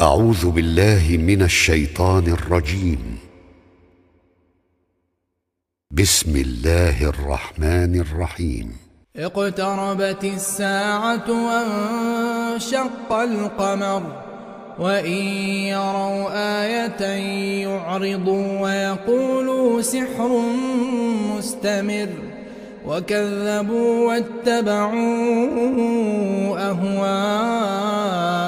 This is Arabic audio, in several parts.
أعوذ بالله من الشيطان الرجيم. بسم الله الرحمن الرحيم. اقتربت الساعة وانشق القمر وإن يروا آية يعرضوا ويقولوا سحر مستمر. وكذبوا واتبعوا أهواءهم.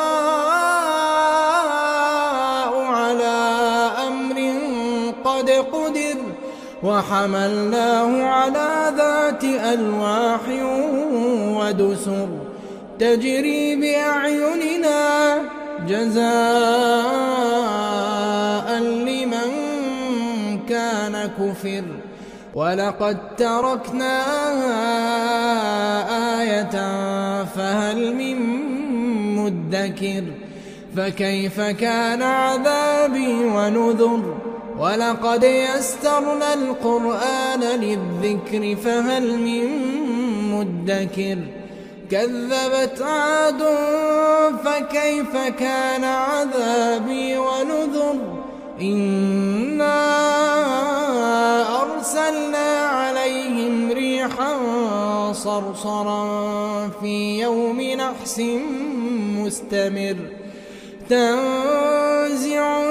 قد قدر وحملناه على ذات ألواح ودسر تجري بأعيننا جزاء لمن كان كفر. ولقد تركناها آية فهل من مدكر؟ فكيف كان عذابي ونذر؟ ولقد يسرنا القرآن للذكر فهل من مدكر؟ كذبت عاد فكيف كان عذابي ونذر؟ إنا أرسلنا عليهم ريحا صرصرا في يوم نحس مستمر. تنزع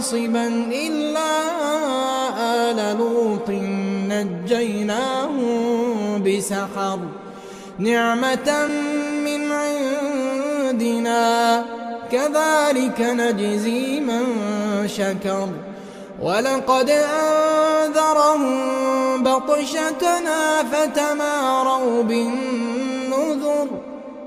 حاصبا إلا آل لوط نجيناهم بسحر. نعمة من عندنا كذلك نجزي من شكر. ولقد أنذرهم بطشتنا فتماروا بالنذر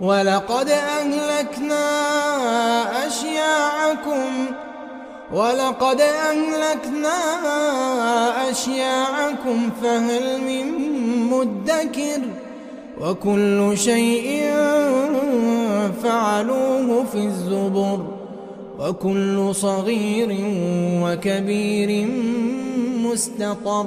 ولقد أهلكنا أشياعكم. ولقد أهلكنا أشياعكم فهل من مدكر؟ وكل شيء فعلوه في الزبر. وكل صغير وكبير مستطر.